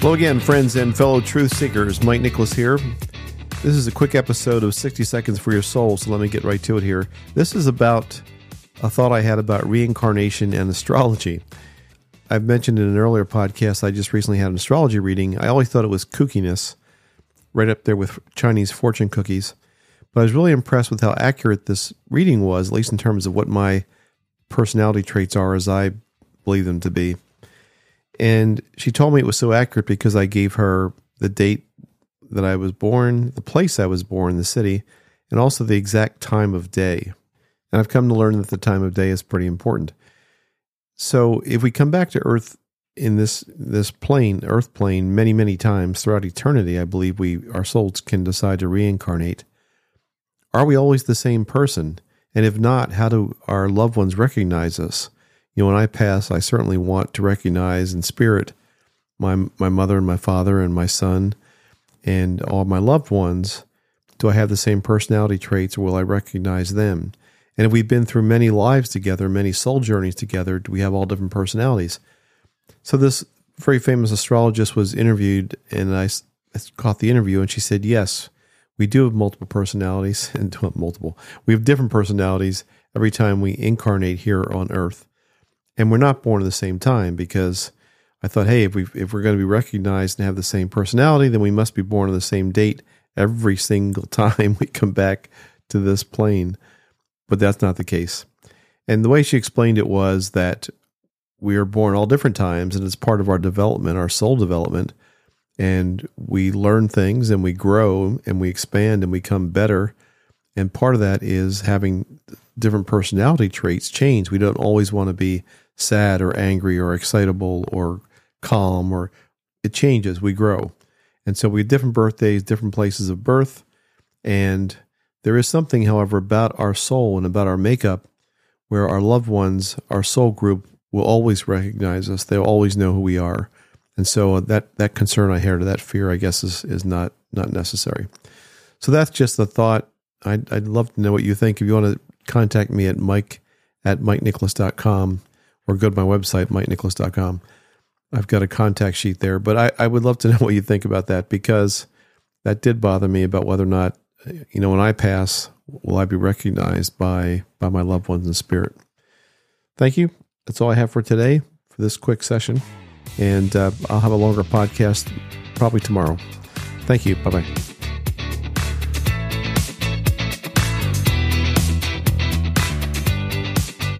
Hello again, friends and fellow truth seekers. Mike Nicholas here. This is a quick episode of 60 Seconds for Your Soul, so let me get right to it here. This is about a thought I had about reincarnation and astrology. I've mentioned in an earlier podcast, I just recently had an astrology reading. I always thought it was kookiness, right up there with Chinese fortune cookies. But I was really impressed with how accurate this reading was, at least in terms of what my personality traits are as I believe them to be. And she told me it was so accurate because I gave her the date that I was born, the place I was born, the city, and also the exact time of day. And I've come to learn that the time of day is pretty important. So if we come back to Earth in this this plane, Earth plane, many many times throughout eternity, I believe we our souls can decide to reincarnate. Are we always the same person? And if not, how do our loved ones recognize us? You know, when I pass, I certainly want to recognize in spirit my my mother and my father and my son and all my loved ones. Do I have the same personality traits or will I recognize them? And if we've been through many lives together, many soul journeys together, do we have all different personalities? So this very famous astrologist was interviewed, and I caught the interview, and she said, "Yes, we do have multiple personalities, and multiple. We have different personalities every time we incarnate here on Earth, and we're not born at the same time because." I thought, hey, if we if we're going to be recognized and have the same personality, then we must be born on the same date every single time we come back to this plane but that's not the case. And the way she explained it was that we are born all different times, and it's part of our development, our soul development. And we learn things and we grow and we expand and we become better. And part of that is having different personality traits change. We don't always want to be sad or angry or excitable or calm, or it changes. We grow. And so we have different birthdays, different places of birth. And there is something, however, about our soul and about our makeup where our loved ones, our soul group, will always recognize us. They'll always know who we are. And so that, that concern I had, that fear, I guess, is, is not, not necessary. So that's just the thought. I'd, I'd love to know what you think. If you want to contact me at mike at mikenicholas.com or go to my website, mikenicholas.com. I've got a contact sheet there, but I, I would love to know what you think about that because that did bother me about whether or not you know, when I pass, will I be recognized by by my loved ones in spirit? Thank you. That's all I have for today for this quick session, and uh, I'll have a longer podcast probably tomorrow. Thank you. Bye bye.